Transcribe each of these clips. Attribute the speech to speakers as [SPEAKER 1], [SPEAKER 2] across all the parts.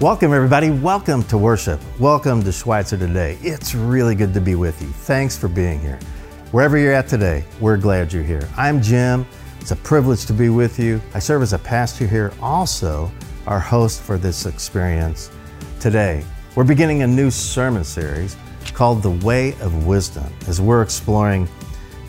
[SPEAKER 1] Welcome, everybody. Welcome to worship. Welcome to Schweitzer today. It's really good to be with you. Thanks for being here. Wherever you're at today, we're glad you're here. I'm Jim. It's a privilege to be with you. I serve as a pastor here, also our host for this experience. Today, we're beginning a new sermon series called The Way of Wisdom as we're exploring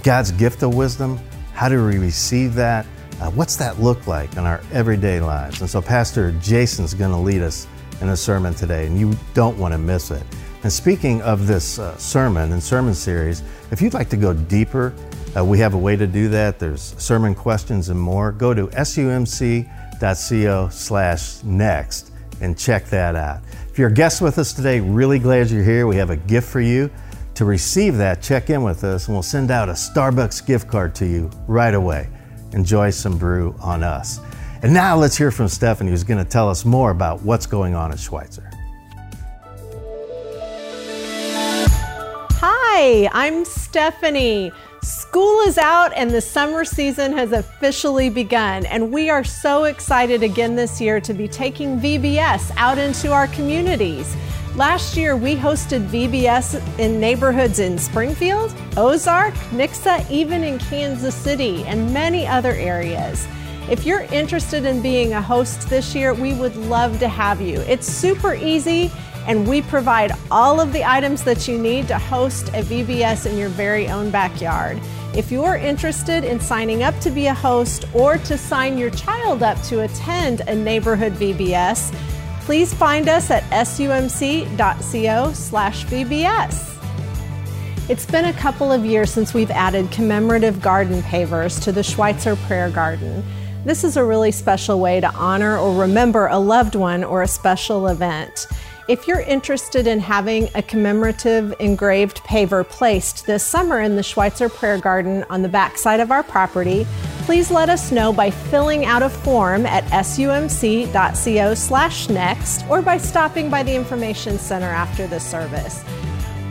[SPEAKER 1] God's gift of wisdom. How do we receive that? Uh, what's that look like in our everyday lives? And so, Pastor Jason's going to lead us in a sermon today, and you don't want to miss it. And speaking of this uh, sermon and sermon series, if you'd like to go deeper, uh, we have a way to do that. There's sermon questions and more. Go to sumc.co slash next and check that out. If you're a guest with us today, really glad you're here. We have a gift for you. To receive that, check in with us and we'll send out a Starbucks gift card to you right away. Enjoy some brew on us. And now let's hear from Stephanie, who's going to tell us more about what's going on at Schweitzer.
[SPEAKER 2] Hi, I'm Stephanie. School is out and the summer season has officially begun, and we are so excited again this year to be taking VBS out into our communities. Last year, we hosted VBS in neighborhoods in Springfield, Ozark, Nixa, even in Kansas City, and many other areas. If you're interested in being a host this year, we would love to have you. It's super easy, and we provide all of the items that you need to host a VBS in your very own backyard. If you're interested in signing up to be a host or to sign your child up to attend a neighborhood VBS, please find us at sumc.co/vbs. It's been a couple of years since we've added commemorative garden pavers to the Schweitzer Prayer Garden. This is a really special way to honor or remember a loved one or a special event. If you're interested in having a commemorative engraved paver placed this summer in the Schweitzer Prayer Garden on the backside of our property, please let us know by filling out a form at sumc.co/next or by stopping by the information center after the service.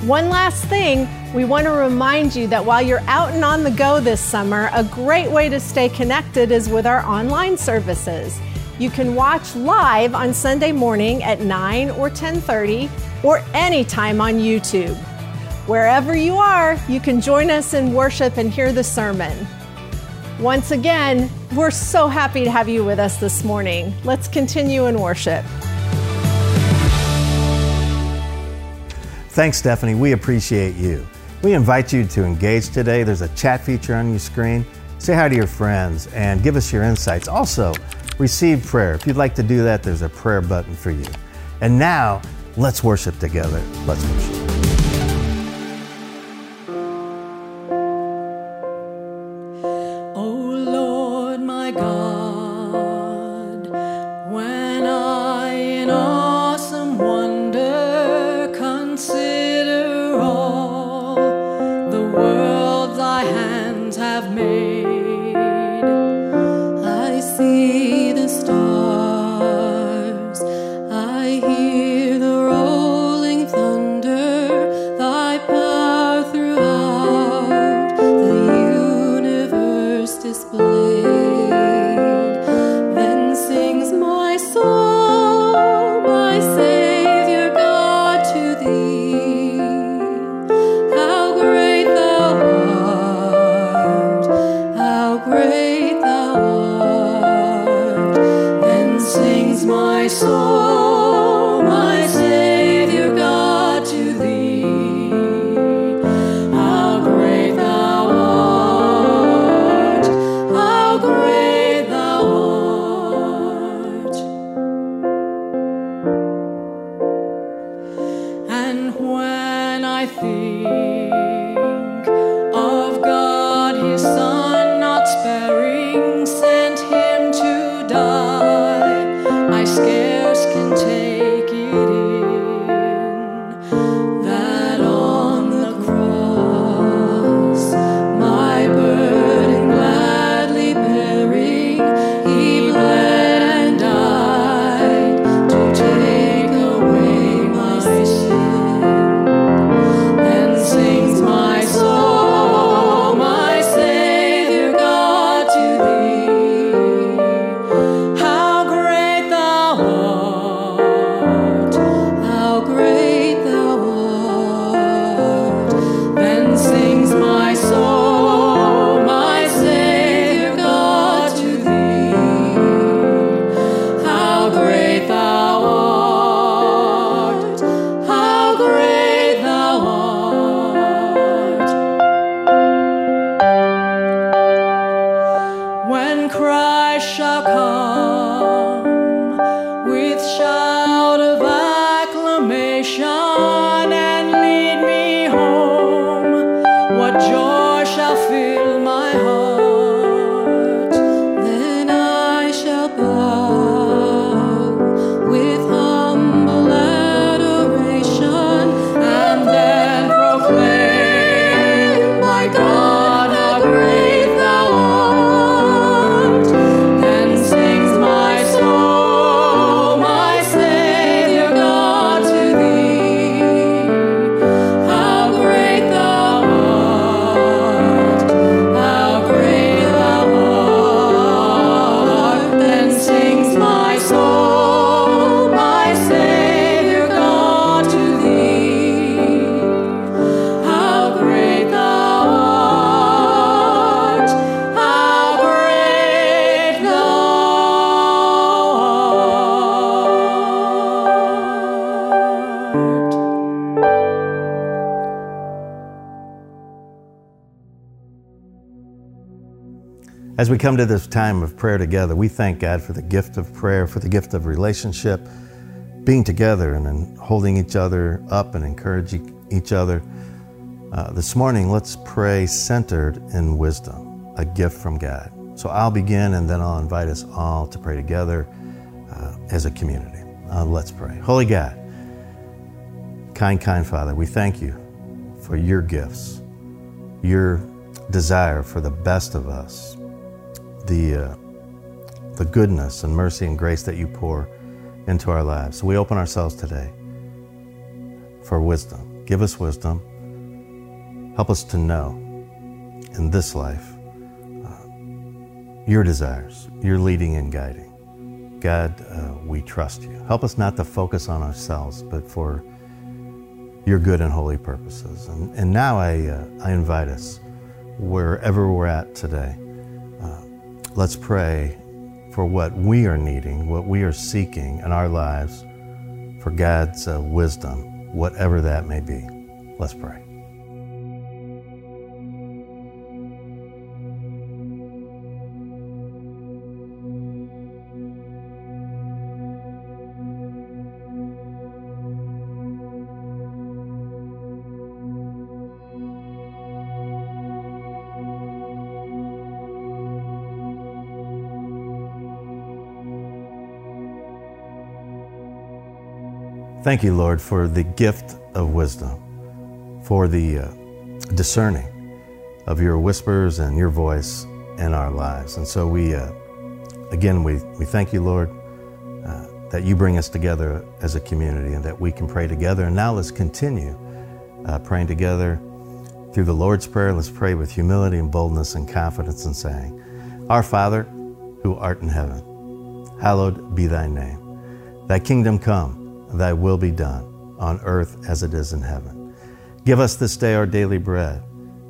[SPEAKER 2] One last thing, we want to remind you that while you're out and on the go this summer, a great way to stay connected is with our online services. You can watch live on Sunday morning at 9 or 10:30 or anytime on YouTube. Wherever you are, you can join us in worship and hear the sermon. Once again, we're so happy to have you with us this morning. Let's continue in worship.
[SPEAKER 1] Thanks, Stephanie. We appreciate you. We invite you to engage today. There's a chat feature on your screen. Say hi to your friends and give us your insights. Also, receive prayer. If you'd like to do that, there's a prayer button for you. And now, let's worship together. Let's worship.
[SPEAKER 3] I hear the rolling soul. joy shall fill.
[SPEAKER 1] As we come to this time of prayer together, we thank God for the gift of prayer, for the gift of relationship, being together and then holding each other up and encouraging each other. Uh, this morning, let's pray centered in wisdom, a gift from God. So I'll begin and then I'll invite us all to pray together uh, as a community. Uh, let's pray. Holy God, kind, kind Father, we thank you for your gifts, your desire for the best of us, the, uh, the goodness and mercy and grace that you pour into our lives. So we open ourselves today for wisdom. Give us wisdom. Help us to know in this life uh, your desires, your leading and guiding. God, uh, we trust you. Help us not to focus on ourselves, but for your good and holy purposes. And, and now I, uh, I invite us, wherever we're at today, Let's pray for what we are needing, what we are seeking in our lives for God's uh, wisdom, whatever that may be. Let's pray. Thank you, Lord, for the gift of wisdom, for the uh, discerning of your whispers and your voice in our lives. And so we, uh, again, we, we thank you, Lord, uh, that you bring us together as a community and that we can pray together. And now let's continue uh, praying together through the Lord's Prayer. Let's pray with humility and boldness and confidence and saying, Our Father, who art in heaven, hallowed be thy name. Thy kingdom come thy will be done on earth as it is in heaven. Give us this day our daily bread,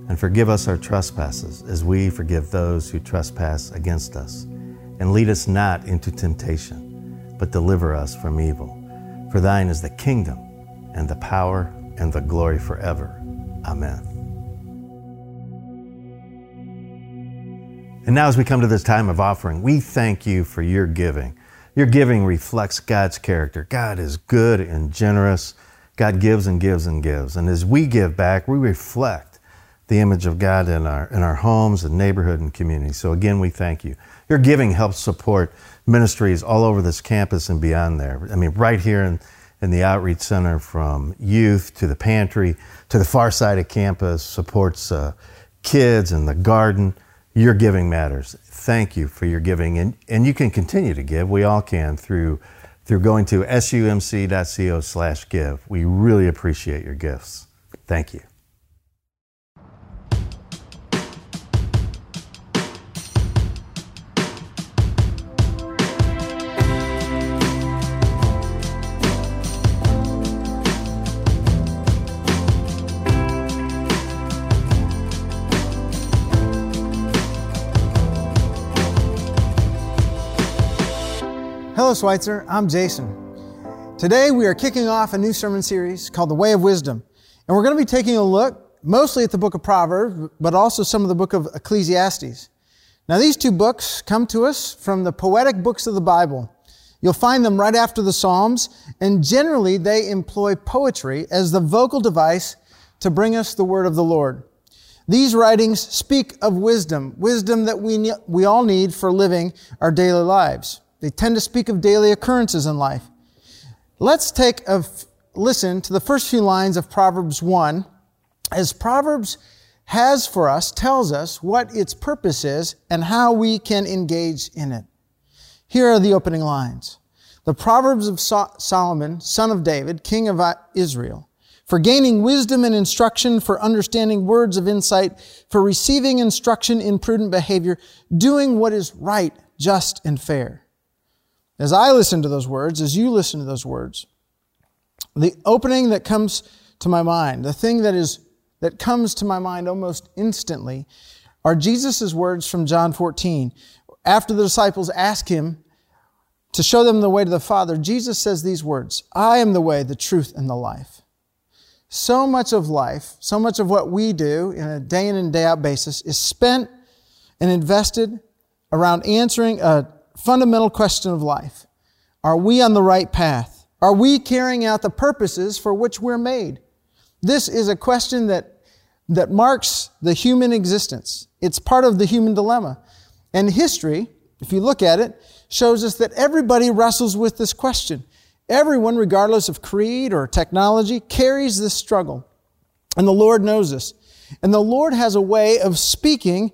[SPEAKER 1] and forgive us our trespasses as we forgive those who trespass against us. And lead us not into temptation, but deliver us from evil. For thine is the kingdom, and the power, and the glory forever. Amen. And now, as we come to this time of offering, we thank you for your giving. Your giving reflects God's character. God is good and generous. God gives and gives and gives. And as we give back, we reflect the image of God in our, in our homes and neighborhood and community. So again, we thank you. Your giving helps support ministries all over this campus and beyond there. I mean, right here in, in the Outreach Center, from youth to the pantry to the far side of campus, supports uh, kids and the garden. Your giving matters thank you for your giving. And, and you can continue to give. We all can through, through going to sumc.co slash give. We really appreciate your gifts. Thank you.
[SPEAKER 3] Hello, Schweitzer. I'm Jason. Today we are kicking off a new sermon series called The Way of Wisdom. And we're going to be taking a look mostly at the book of Proverbs, but also some of the book of Ecclesiastes. Now, these two books come to us from the poetic books of the Bible. You'll find them right after the Psalms, and generally they employ poetry as the vocal device to bring us the word of the Lord. These writings speak of wisdom, wisdom that we, ne- we all need for living our daily lives. They tend to speak of daily occurrences in life. Let's take a f- listen to the first few lines of Proverbs 1 as Proverbs has for us, tells us what its purpose is and how we can engage in it. Here are the opening lines. The Proverbs of so- Solomon, son of David, king of uh, Israel, for gaining wisdom and instruction, for understanding words of insight, for receiving instruction in prudent behavior, doing what is right, just, and fair. As I listen to those words, as you listen to those words, the opening that comes to my mind, the thing that is that comes to my mind almost instantly are Jesus' words from John 14. After the disciples ask him to show them the way to the Father, Jesus says these words I am the way, the truth, and the life. So much of life, so much of what we do in a day in and day out basis is spent and invested around answering a fundamental question of life Are we on the right path? Are we carrying out the purposes for which we're made? This is a question that, that marks the human existence. It's part of the human dilemma. And history, if you look at it, shows us that everybody wrestles with this question. Everyone, regardless of creed or technology, carries this struggle. And the Lord knows this. And the Lord has a way of speaking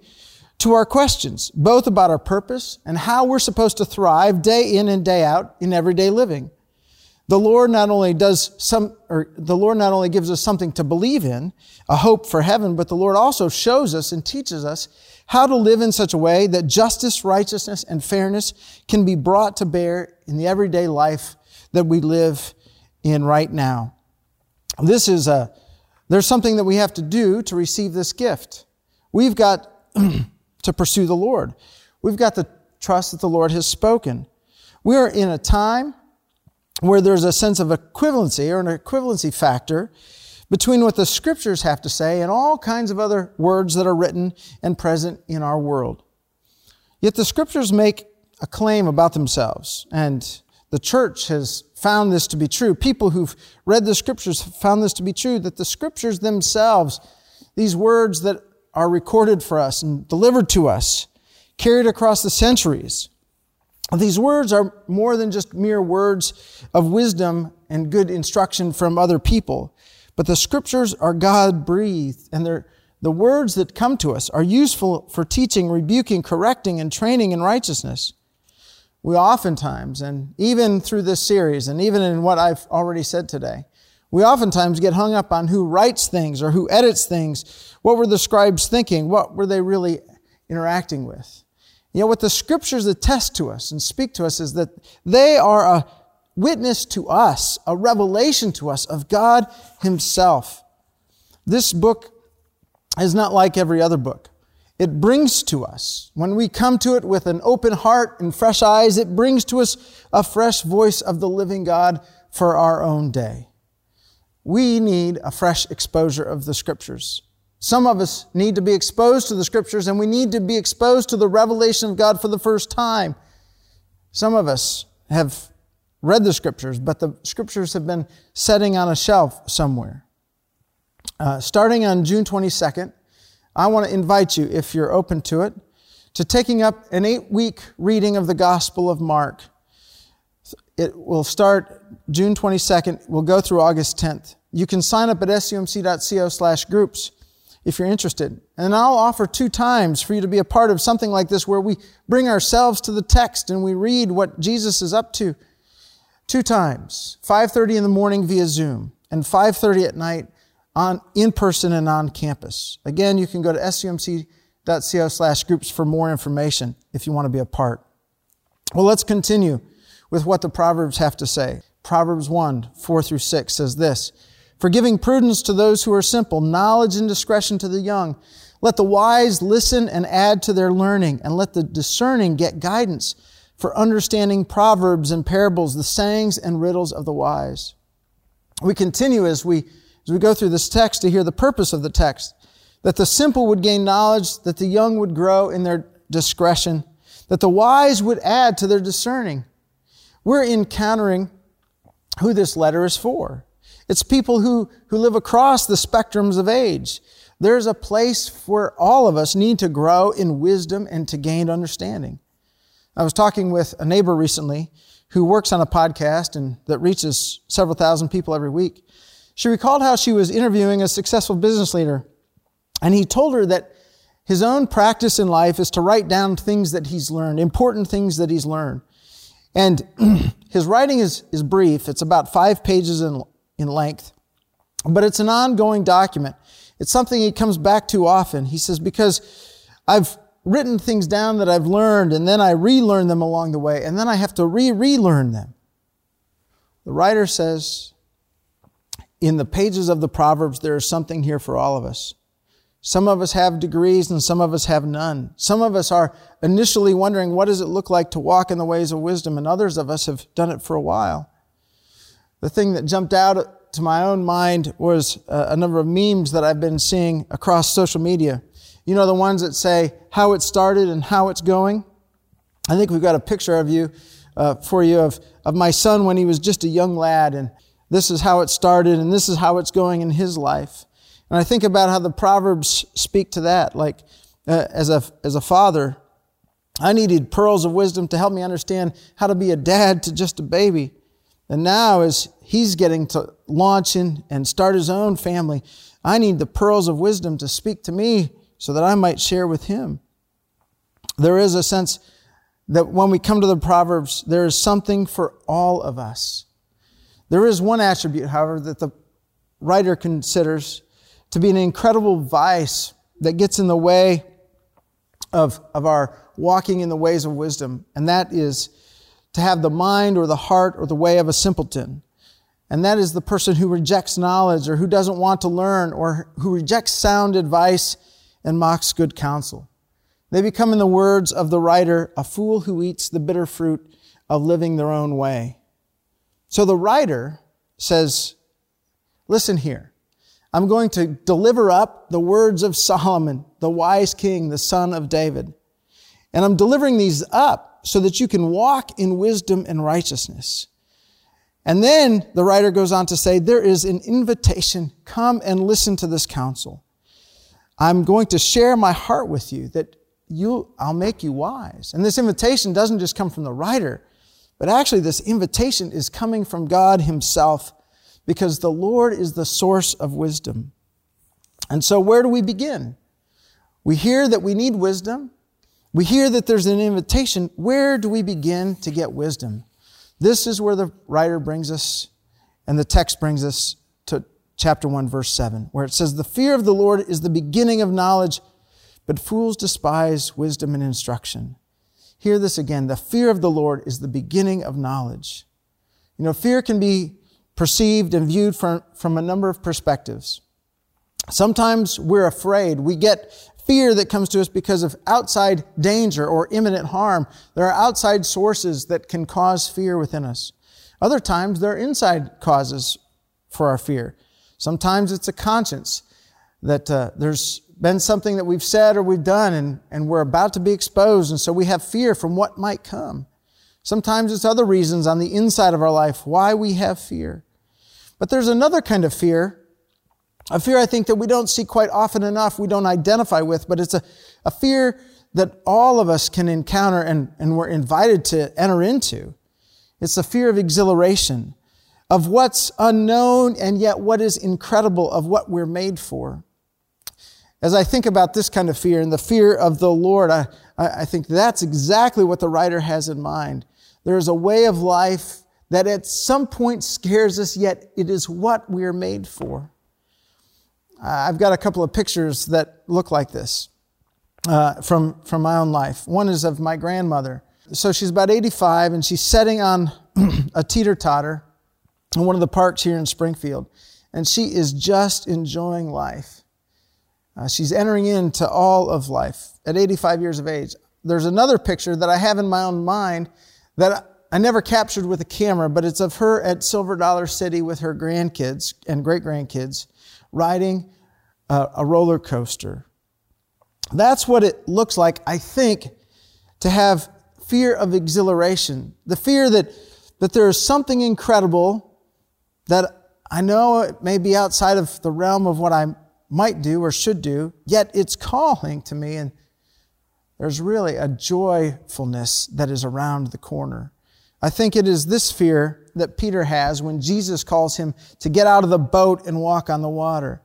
[SPEAKER 3] to our questions, both about our purpose and how we're supposed to thrive day in and day out in everyday living. The Lord not only does some, or the Lord not only gives us something to believe in, a hope for heaven, but the Lord also shows us and teaches us how to live in such a way that justice, righteousness, and fairness can be brought to bear in the everyday life that we live in right now. This is a, there's something that we have to do to receive this gift. We've got to pursue the Lord. We've got to trust that the Lord has spoken. We are in a time where there's a sense of equivalency or an equivalency factor between what the scriptures have to say and all kinds of other words that are written and present in our world. Yet the scriptures make a claim about themselves, and the church has found this to be true. People who've read the scriptures have found this to be true, that the scriptures themselves, these words that are recorded for us and delivered to us, carried across the centuries, these words are more than just mere words of wisdom and good instruction from other people, but the scriptures are God breathed and they're the words that come to us are useful for teaching, rebuking, correcting, and training in righteousness. We oftentimes, and even through this series, and even in what I've already said today, we oftentimes get hung up on who writes things or who edits things. What were the scribes thinking? What were they really interacting with? You know, what the scriptures attest to us and speak to us is that they are a witness to us, a revelation to us of God Himself. This book is not like every other book. It brings to us, when we come to it with an open heart and fresh eyes, it brings to us a fresh voice of the living God for our own day. We need a fresh exposure of the scriptures. Some of us need to be exposed to the scriptures and we need to be exposed to the revelation of God for the first time. Some of us have read the scriptures, but the scriptures have been setting on a shelf somewhere. Uh, starting on June 22nd, I want to invite you, if you're open to it, to taking up an eight week reading of the Gospel of Mark. It will start June 22nd, we'll go through August 10th. You can sign up at sumc.co slash groups if you're interested. And I'll offer two times for you to be a part of something like this where we bring ourselves to the text and we read what Jesus is up to. Two times, 5.30 in the morning via Zoom and 5.30 at night on, in person and on campus. Again, you can go to sumc.co slash groups for more information if you want to be a part. Well, let's continue with what the Proverbs have to say. Proverbs 1, 4 through 6 says this, for giving prudence to those who are simple, knowledge and discretion to the young. Let the wise listen and add to their learning, and let the discerning get guidance for understanding proverbs and parables, the sayings and riddles of the wise. We continue as we, as we go through this text to hear the purpose of the text, that the simple would gain knowledge, that the young would grow in their discretion, that the wise would add to their discerning. We're encountering who this letter is for. It's people who, who live across the spectrums of age. There's a place where all of us need to grow in wisdom and to gain understanding. I was talking with a neighbor recently who works on a podcast and that reaches several thousand people every week. She recalled how she was interviewing a successful business leader, and he told her that his own practice in life is to write down things that he's learned, important things that he's learned. And his writing is, is brief. It's about five pages in, in length, but it's an ongoing document. It's something he comes back to often. He says, because I've written things down that I've learned and then I relearn them along the way and then I have to re-relearn them. The writer says, in the pages of the Proverbs, there is something here for all of us. Some of us have degrees and some of us have none. Some of us are initially wondering, what does it look like to walk in the ways of wisdom? And others of us have done it for a while. The thing that jumped out to my own mind was a number of memes that I've been seeing across social media. You know, the ones that say how it started and how it's going? I think we've got a picture of you, uh, for you, of, of my son when he was just a young lad, and this is how it started, and this is how it's going in his life. And I think about how the Proverbs speak to that. Like, uh, as, a, as a father, I needed pearls of wisdom to help me understand how to be a dad to just a baby. And now, as he's getting to launch in and start his own family, I need the pearls of wisdom to speak to me so that I might share with him. There is a sense that when we come to the Proverbs, there is something for all of us. There is one attribute, however, that the writer considers to be an incredible vice that gets in the way of, of our walking in the ways of wisdom, and that is to have the mind or the heart or the way of a simpleton. And that is the person who rejects knowledge or who doesn't want to learn or who rejects sound advice and mocks good counsel. They become, in the words of the writer, a fool who eats the bitter fruit of living their own way. So the writer says, Listen here. I'm going to deliver up the words of Solomon, the wise king, the son of David. And I'm delivering these up so that you can walk in wisdom and righteousness. And then the writer goes on to say, There is an invitation. Come and listen to this counsel. I'm going to share my heart with you that you, I'll make you wise. And this invitation doesn't just come from the writer, but actually this invitation is coming from God himself because the Lord is the source of wisdom. And so where do we begin? We hear that we need wisdom. We hear that there's an invitation. Where do we begin to get wisdom? This is where the writer brings us and the text brings us to chapter 1, verse 7, where it says, The fear of the Lord is the beginning of knowledge, but fools despise wisdom and instruction. Hear this again. The fear of the Lord is the beginning of knowledge. You know, fear can be perceived and viewed from, from a number of perspectives. Sometimes we're afraid. We get fear that comes to us because of outside danger or imminent harm. There are outside sources that can cause fear within us. Other times there are inside causes for our fear. Sometimes it's a conscience that uh, there's been something that we've said or we've done and, and we're about to be exposed, and so we have fear from what might come. Sometimes it's other reasons on the inside of our life why we have fear. But there's another kind of fear, a fear I think that we don't see quite often enough, we don't identify with, but it's a, a fear that all of us can encounter and, and we're invited to enter into. It's the fear of exhilaration of what's unknown and yet what is incredible of what we're made for. As I think about this kind of fear and the fear of the Lord, I, I think that's exactly what the writer has in mind. There is a way of life that at some point scares us, yet it is what we are made for. I've got a couple of pictures that look like this uh, from, from my own life. One is of my grandmother. So she's about 85 and she's sitting on a teeter totter in one of the parks here in Springfield. And she is just enjoying life. Uh, she's entering into all of life at 85 years of age. There's another picture that I have in my own mind that I never captured with a camera, but it's of her at Silver Dollar City with her grandkids and great grandkids riding a, a roller coaster. That's what it looks like, I think, to have fear of exhilaration. The fear that, that there is something incredible that I know it may be outside of the realm of what I might do or should do, yet it's calling to me, and there's really a joyfulness that is around the corner. I think it is this fear that Peter has when Jesus calls him to get out of the boat and walk on the water.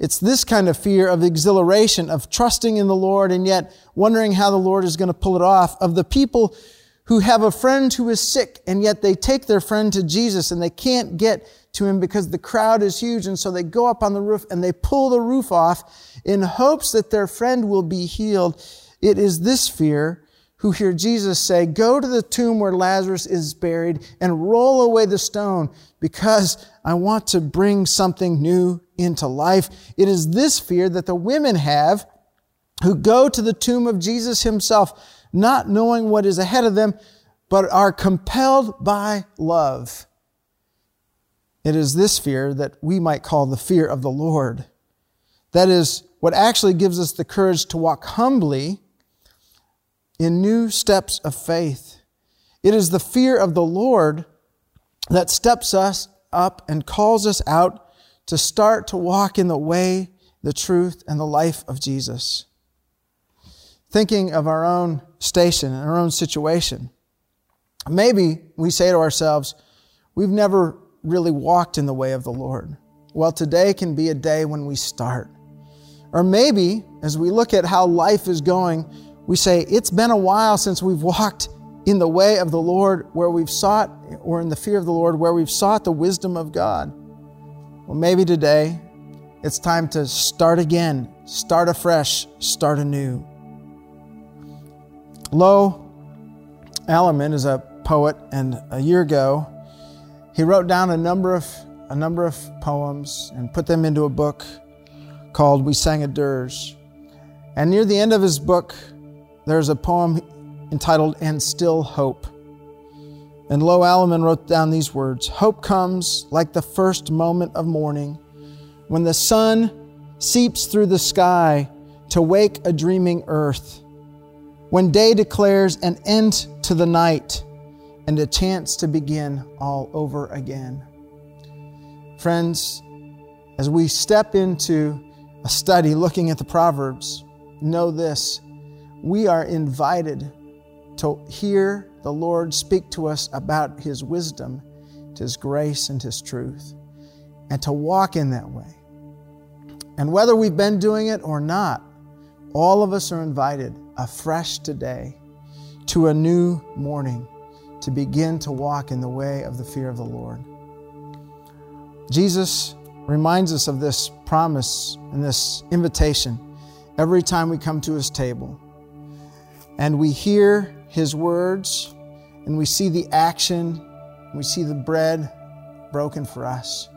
[SPEAKER 3] It's this kind of fear of exhilaration, of trusting in the Lord and yet wondering how the Lord is going to pull it off, of the people who have a friend who is sick and yet they take their friend to Jesus and they can't get to him because the crowd is huge. And so they go up on the roof and they pull the roof off in hopes that their friend will be healed. It is this fear who hear Jesus say, Go to the tomb where Lazarus is buried and roll away the stone because I want to bring something new into life. It is this fear that the women have who go to the tomb of Jesus himself, not knowing what is ahead of them, but are compelled by love. It is this fear that we might call the fear of the Lord. That is what actually gives us the courage to walk humbly in new steps of faith. It is the fear of the Lord that steps us up and calls us out to start to walk in the way, the truth, and the life of Jesus. Thinking of our own station and our own situation, maybe we say to ourselves, We've never really walked in the way of the Lord. Well, today can be a day when we start. Or maybe, as we look at how life is going, we say, It's been a while since we've walked in the way of the Lord where we've sought, or in the fear of the Lord where we've sought the wisdom of God. Well, maybe today it's time to start again, start afresh, start anew. Lo Alleman is a poet, and a year ago he wrote down a number of a number of poems and put them into a book called We Sang a Dirge. And near the end of his book, there's a poem entitled And Still Hope. And Lo Alleman wrote down these words Hope comes like the first moment of morning when the sun seeps through the sky to wake a dreaming earth, when day declares an end to the night and a chance to begin all over again. Friends, as we step into a study looking at the Proverbs, know this we are invited to hear the Lord speak to us about His wisdom, His grace, and His truth, and to walk in that way. And whether we've been doing it or not, all of us are invited afresh today to a new morning to begin to walk in the way of the fear of the Lord. Jesus reminds us of this promise and this invitation every time we come to his table and we hear his words and we see the action, we see the bread broken for us.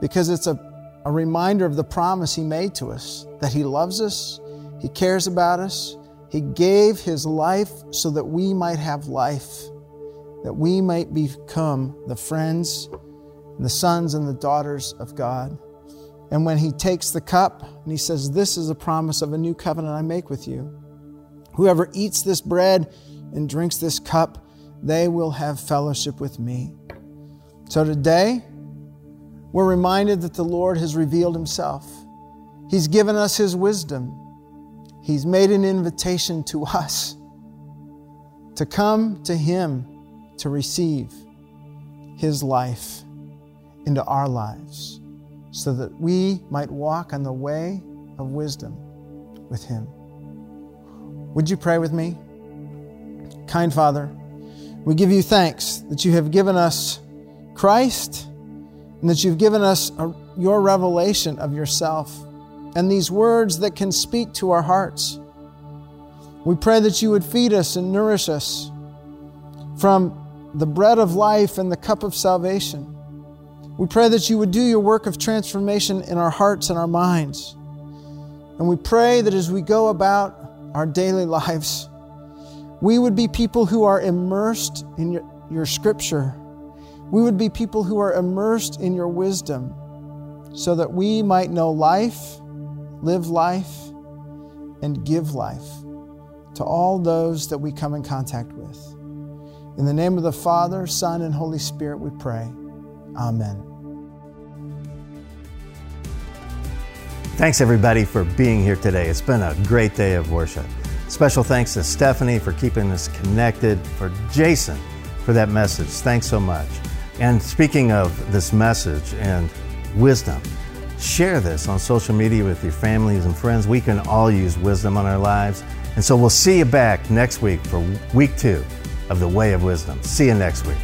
[SPEAKER 3] Because it's a, a reminder of the promise he made to us that he loves us, he cares about us, he gave his life so that we might have life that we might become the friends, the sons, and the daughters of God. And when he takes the cup and he says, This is a promise of a new covenant I make with you. Whoever eats this bread and drinks this cup, they will have fellowship with me. So today, we're reminded that the Lord has revealed himself. He's given us his wisdom. He's made an invitation to us to come to him to receive His life into our lives so that we might walk on the way of wisdom with Him. Would you pray with me? Kind Father, we give you thanks that you have given us Christ and that you've given us a, your revelation of yourself and these words that can speak to our hearts. We pray that you would feed us and nourish us from the bread of life and the cup of salvation. We pray that you would do your work of transformation in our hearts and our minds. And we pray that as we go about our daily lives, we would be people who are immersed in your, your scripture. We would be people who are immersed in your wisdom so that we might know life, live life, and give life to all those that we come in contact with. In the name of the Father, Son, and Holy Spirit, we pray. Amen.
[SPEAKER 1] Thanks everybody for being here today. It's been a great day of worship. Special thanks to Stephanie for keeping us connected, for Jason for that message. Thanks so much. And speaking of this message and wisdom, share this on social media with your families and friends. We can all use wisdom on our lives. And so we'll see you back next week for week two of the Way of Wisdom. See you next week.